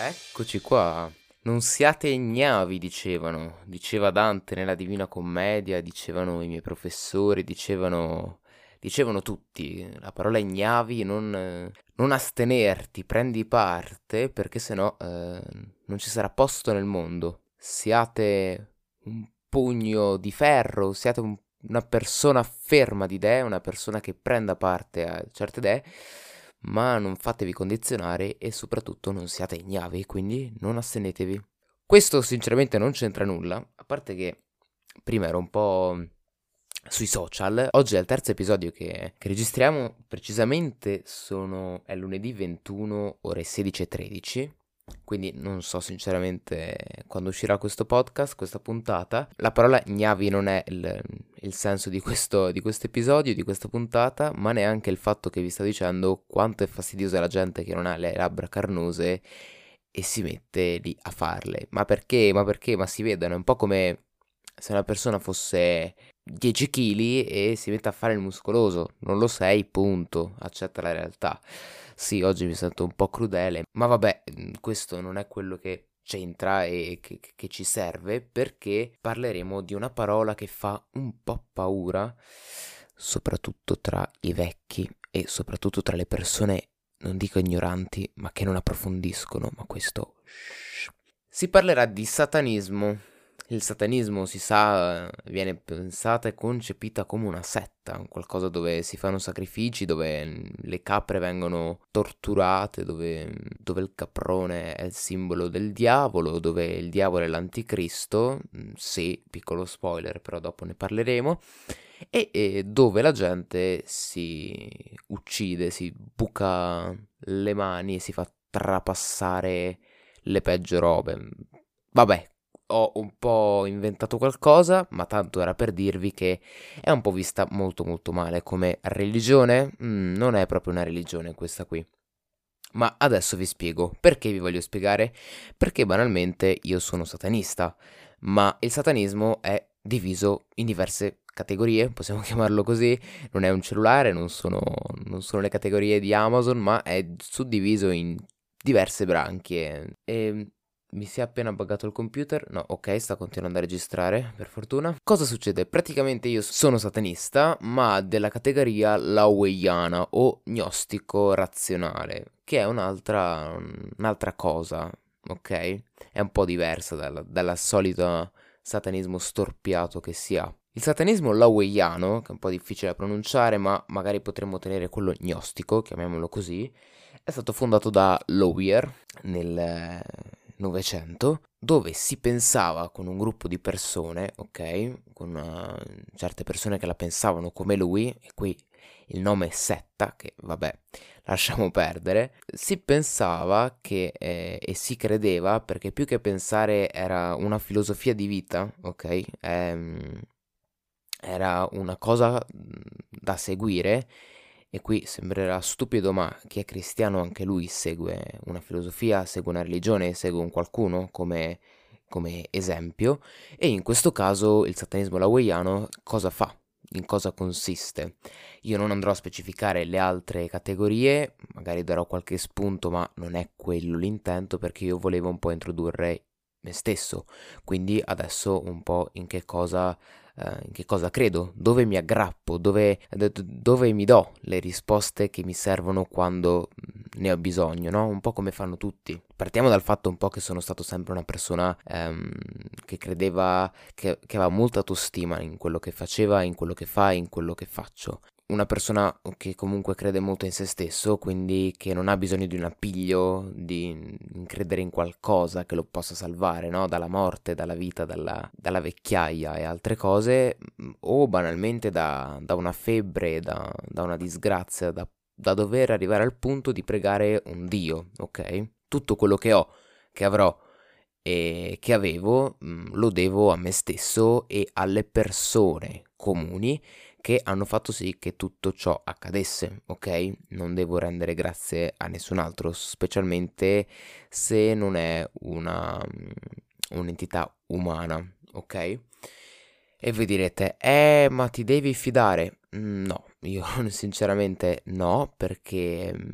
Eccoci qua. Non siate ignavi, dicevano. Diceva Dante nella Divina Commedia, dicevano i miei professori, dicevano dicevano tutti, la parola ignavi, non, non astenerti, prendi parte, perché sennò eh, non ci sarà posto nel mondo. Siate un pugno di ferro, siate un, una persona ferma di idee, una persona che prenda parte a certe idee, ma non fatevi condizionare e soprattutto non siate ignavi, quindi non astenetevi. Questo sinceramente non c'entra nulla, a parte che prima ero un po' sui social. Oggi è il terzo episodio che, che registriamo, precisamente sono, è lunedì 21 ore 16 e 13. Quindi non so sinceramente quando uscirà questo podcast, questa puntata. La parola gnavi non è il, il senso di questo, di questo episodio, di questa puntata, ma neanche il fatto che vi sto dicendo quanto è fastidiosa la gente che non ha le labbra carnose e si mette lì a farle. Ma perché? Ma perché? Ma si vedono, è un po' come se una persona fosse 10 kg e si mette a fare il muscoloso. Non lo sei, punto. Accetta la realtà. Sì, oggi mi sento un po' crudele, ma vabbè, mm, questo non è quello che c'entra e che, che, ci serve perché parleremo di una parola che fa un po' paura, soprattutto tra i vecchi e soprattutto tra le persone, non dico ignoranti, ma che non approfondiscono, ma questo... Shh. Si parlerà di satanismo il satanismo, si sa, viene pensata e concepita come una setta, qualcosa dove si fanno sacrifici, dove le capre vengono torturate, dove, dove il caprone è il simbolo del diavolo, dove il diavolo è l'anticristo, mm, sì, piccolo spoiler, però dopo ne parleremo, e, e dove la gente si uccide, si buca le mani e si fa trapassare le peggio robe. Vabbè, ho un po' inventato qualcosa, ma tanto era per dirvi che è un po' vista molto molto male come religione. Mm, non è proprio una religione questa qui. Ma adesso vi spiego. Perché vi voglio spiegare? Perché banalmente io sono satanista, ma il satanismo è diviso in diverse categorie, possiamo chiamarlo così, non è un cellulare, non sono, non sono le categorie di Amazon, ma è suddiviso in diverse branchie. E mi si è appena buggato il computer. No, ok, sta continuando a registrare, per fortuna. Cosa succede? Praticamente io sono satanista, ma della categoria laweyana o gnostico razionale, che è un'altra, un'altra cosa, ok? È un po' diversa dalla, dalla solita satanismo storpiato che si ha. Il satanismo laweyano, che è un po' difficile da pronunciare, ma magari potremmo tenere quello gnostico, chiamiamolo così, è stato fondato da Lowier nel Novecento, dove si pensava con un gruppo di persone, ok, con una, certe persone che la pensavano come lui, e qui il nome è setta, che vabbè, lasciamo perdere, si pensava che, eh, e si credeva, perché più che pensare era una filosofia di vita, ok, ehm, era una cosa da seguire, e qui sembrerà stupido, ma chi è cristiano anche lui segue una filosofia, segue una religione, segue un qualcuno come, come esempio. E in questo caso il satanismo laweiano cosa fa? In cosa consiste? Io non andrò a specificare le altre categorie, magari darò qualche spunto, ma non è quello l'intento perché io volevo un po' introdurre me stesso. Quindi adesso un po' in che cosa in che cosa credo, dove mi aggrappo, dove, dove, mi do le risposte che mi servono quando mm, ne ho bisogno, no? Un po' come fanno tutti. Partiamo dal fatto un po' che sono stato sempre una persona um, che credeva, che, che aveva molta autostima in quello che faceva, in quello che fa, in quello che faccio una persona che comunque crede molto in se stesso, quindi che non ha bisogno di un appiglio, di credere in qualcosa che lo possa salvare, no? Dalla morte, dalla vita, dalla, dalla vecchiaia e altre cose, o banalmente da, da una febbre, da, da una disgrazia, da, da dover arrivare al punto di pregare un Dio, ok? Tutto quello che ho, che avrò e che avevo, lo devo a me stesso e alle persone comuni che hanno fatto sì che tutto ciò accadesse, ok? Non devo rendere grazie a nessun altro, specialmente se non è una, mm, un'entità umana, ok? E voi direte, eh, ma ti devi fidare? Mm, no, io sinceramente no, perché mm,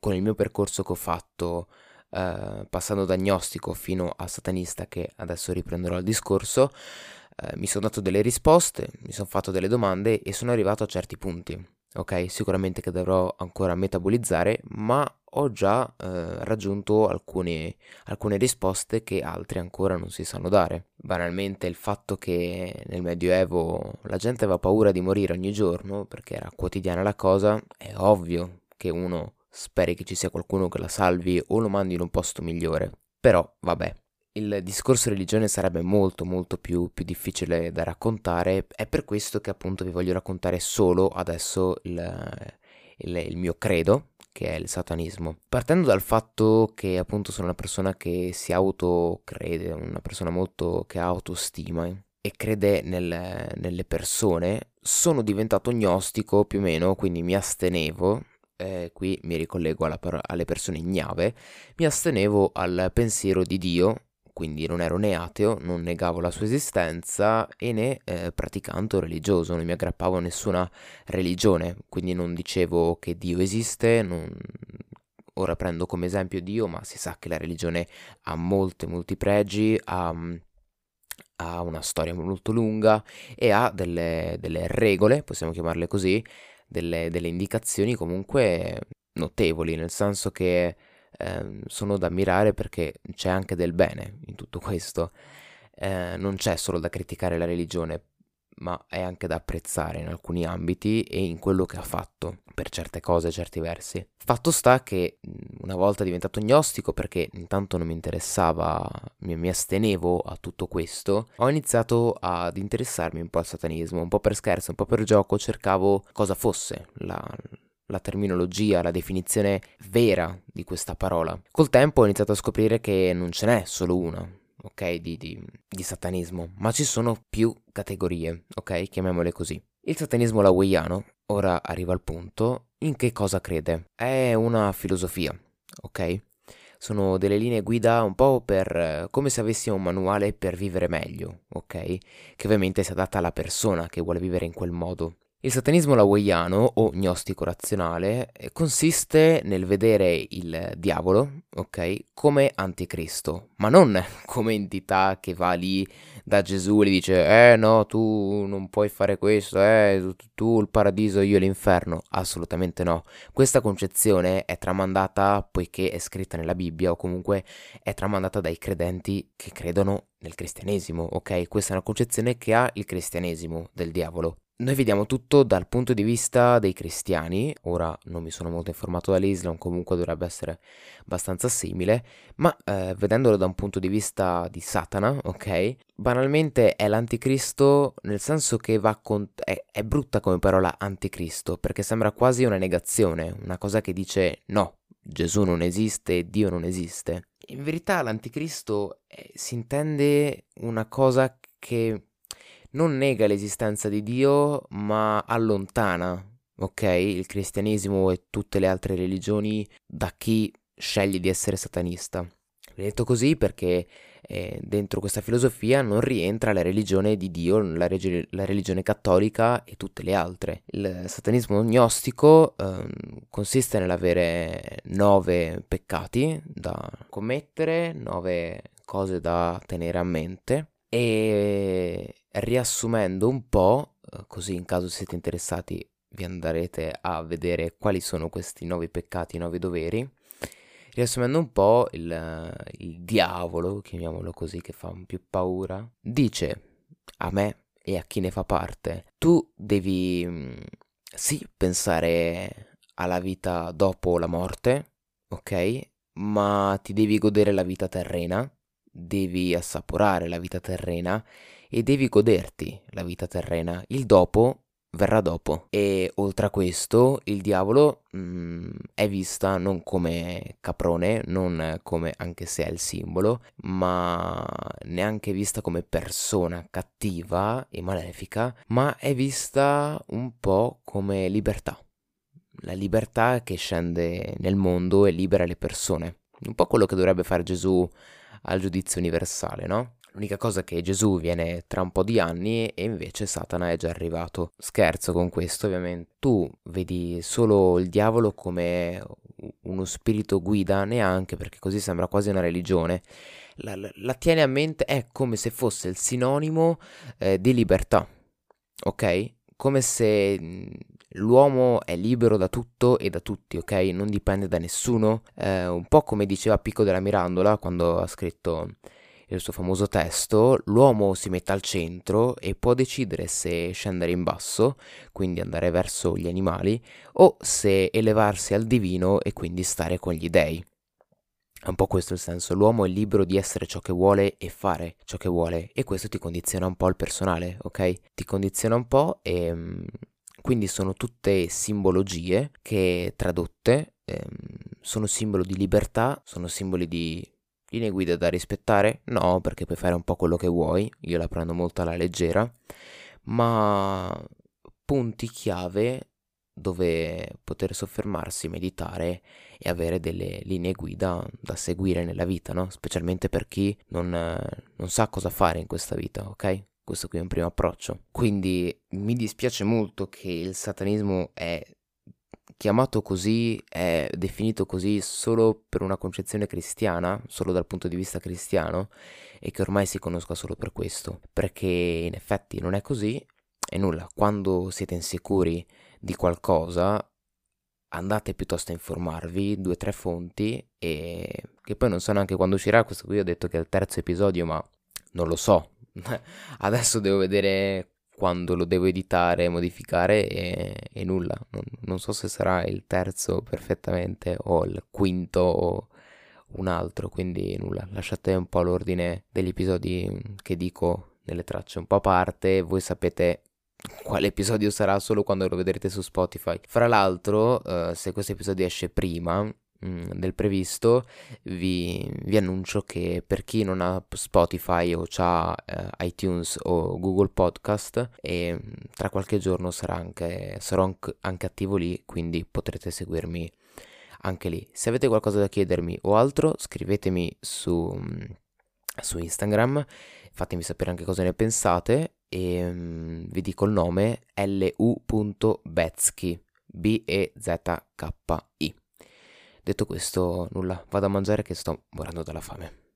con il mio percorso che ho fatto eh, passando da agnostico fino a satanista, che adesso riprenderò il discorso, eh, mi sono dato delle risposte, mi sono fatto delle domande e sono arrivato a certi punti. Ok, sicuramente che dovrò ancora metabolizzare, ma ho già eh, raggiunto alcune, alcune risposte che altri ancora non si sanno dare. Banalmente il fatto che nel Medioevo la gente aveva paura di morire ogni giorno perché era quotidiana la cosa, è ovvio che uno speri che ci sia qualcuno che la salvi o lo mandi in un posto migliore. Però, vabbè, il discorso religione sarebbe molto molto più, più, difficile da raccontare, è per questo che appunto vi voglio raccontare solo adesso il, il, il mio credo, che è il satanismo. Partendo dal fatto che appunto sono una persona che si autocrede, una persona molto che ha autostima e crede nel, nelle persone, sono diventato gnostico più o meno, quindi mi astenevo eh, qui mi ricollego par- alle persone ignave, mi astenevo al pensiero di Dio quindi non ero né ateo, non negavo la sua esistenza e né eh, praticante religioso, non mi aggrappavo a nessuna religione, quindi non dicevo che Dio esiste, non... ora prendo come esempio Dio, ma si sa che la religione ha molti, molti pregi, ha, ha una storia molto lunga e ha delle, delle regole, possiamo chiamarle così, delle, delle indicazioni comunque notevoli, nel senso che eh, sono da ammirare perché c'è anche del bene in tutto questo. Eh, non c'è solo da criticare la religione, ma è anche da apprezzare in alcuni ambiti e in quello che ha fatto per certe cose, certi versi. Fatto sta che una volta diventato gnostico, perché intanto non mi interessava, mi, mi, astenevo a tutto questo, ho iniziato ad interessarmi un po' al satanismo, un po' per scherzo, un po' per gioco, cercavo cosa fosse la, la terminologia, la definizione vera di questa parola. Col tempo ho iniziato a scoprire che non ce n'è solo una, ok, di, di, di satanismo, ma ci sono più categorie, ok, chiamiamole così. Il satanismo laweiano, ora arriva al punto, in che cosa crede? È una filosofia, ok? Sono delle linee guida un po' per come se avessi un manuale per vivere meglio, ok? Che ovviamente si adatta alla persona che vuole vivere in quel modo. Il satanismo laweiano o gnostico razionale eh, consiste nel vedere il diavolo, ok, come anticristo, ma non come entità che va lì da Gesù e gli dice "Eh no, tu non puoi fare questo, eh, tu il paradiso, io l'inferno". Assolutamente no. Questa concezione è tramandata poiché è scritta nella Bibbia o comunque è tramandata dai credenti che credono nel cristianesimo, ok? Questa è una concezione che ha il cristianesimo del diavolo. Noi vediamo tutto dal punto di vista dei cristiani, ora non mi sono molto informato dall'Islam, comunque dovrebbe essere abbastanza simile, ma eh, vedendolo da un punto di vista di Satana, ok? Banalmente è l'anticristo nel senso che va con... è, è brutta come parola anticristo, perché sembra quasi una negazione, una cosa che dice no, Gesù non esiste, Dio non esiste. In verità l'anticristo eh, si intende una cosa che non nega l'esistenza di Dio, ma allontana, ok, il cristianesimo e tutte le altre religioni da chi sceglie di essere satanista. L'ho detto così perché eh, dentro questa filosofia non rientra la religione di Dio, la, reg- la religione cattolica e tutte le altre. Il satanismo gnostico eh, consiste nell'avere nove peccati da commettere, nove cose da tenere a mente e riassumendo un po', eh, così in caso siete interessati vi andrete a vedere quali sono questi nuovi peccati, i nuovi doveri. Riassumendo un po', il, il diavolo, chiamiamolo così, che fa più paura, dice a me e a chi ne fa parte, tu devi mm, sì pensare alla vita dopo la morte, ok? Ma ti devi godere la vita terrena, devi assaporare la vita terrena e devi goderti la vita terrena. Il dopo verrà dopo. E oltre a questo, il diavolo mh, mm, è vista non come caprone, non come anche se è il simbolo, ma neanche vista come persona cattiva e malefica, ma è vista un po' come libertà. La libertà che scende nel mondo e libera le persone. Un po' quello che dovrebbe fare Gesù al giudizio universale, no? L'unica cosa è che Gesù viene tra un po' di anni e invece Satana è già arrivato. Scherzo con questo, ovviamente. Tu vedi solo il diavolo come uno spirito guida neanche perché così sembra quasi una religione, la, la, la tiene a mente, è come se fosse il sinonimo eh, di libertà, ok? Come se l'uomo è libero da tutto e da tutti, ok? Non dipende da nessuno, eh, un po' come diceva Pico della Mirandola quando ha scritto il suo famoso testo, l'uomo si mette al centro e può decidere se scendere in basso, quindi andare verso gli animali, o se elevarsi al divino e quindi stare con gli dei. È un po' questo il senso, l'uomo è libero di essere ciò che vuole e fare ciò che vuole e questo ti condiziona un po' il personale, ok? Ti condiziona un po' e mm, quindi sono tutte simbologie che tradotte ehm, sono simbolo di libertà, sono simboli di linee guida da rispettare? No, perché puoi fare un po' quello che vuoi, io la prendo molto alla leggera, ma punti chiave dove poter soffermarsi, meditare e avere delle linee guida da seguire nella vita, no? Specialmente per chi non, non sa cosa fare in questa vita, ok? Questo qui è un primo approccio. Quindi mi dispiace molto che il satanismo è chiamato così, è definito così solo per una concezione cristiana, solo dal punto di vista cristiano, e che ormai si conosca solo per questo, perché in effetti non è così e nulla, quando siete insicuri di qualcosa andate piuttosto a informarvi, due o tre fonti e che poi non so neanche quando uscirà, questo qui ho detto che è il terzo episodio, ma non lo so. Adesso devo vedere quando lo devo editare, modificare e, e nulla. Non, non, so se sarà il terzo perfettamente o il quinto o un altro, quindi nulla. Lasciate un po' l'ordine degli episodi che dico nelle tracce un po' a parte, voi sapete quale episodio sarà solo quando lo vedrete su Spotify. Fra l'altro, uh, se questo episodio esce prima mm, del previsto, vi, vi, annuncio che per chi non ha Spotify o ha uh, iTunes o Google Podcast, e, mm, tra qualche giorno anche, sarò anche attivo lì, quindi potrete seguirmi anche lì. Se avete qualcosa da chiedermi o altro, scrivetemi su, mm, su Instagram, fatemi sapere anche cosa ne pensate e um, vi dico il nome lu.betsky B-E-Z-K-I. Detto questo, nulla, vado a mangiare che sto morendo dalla fame.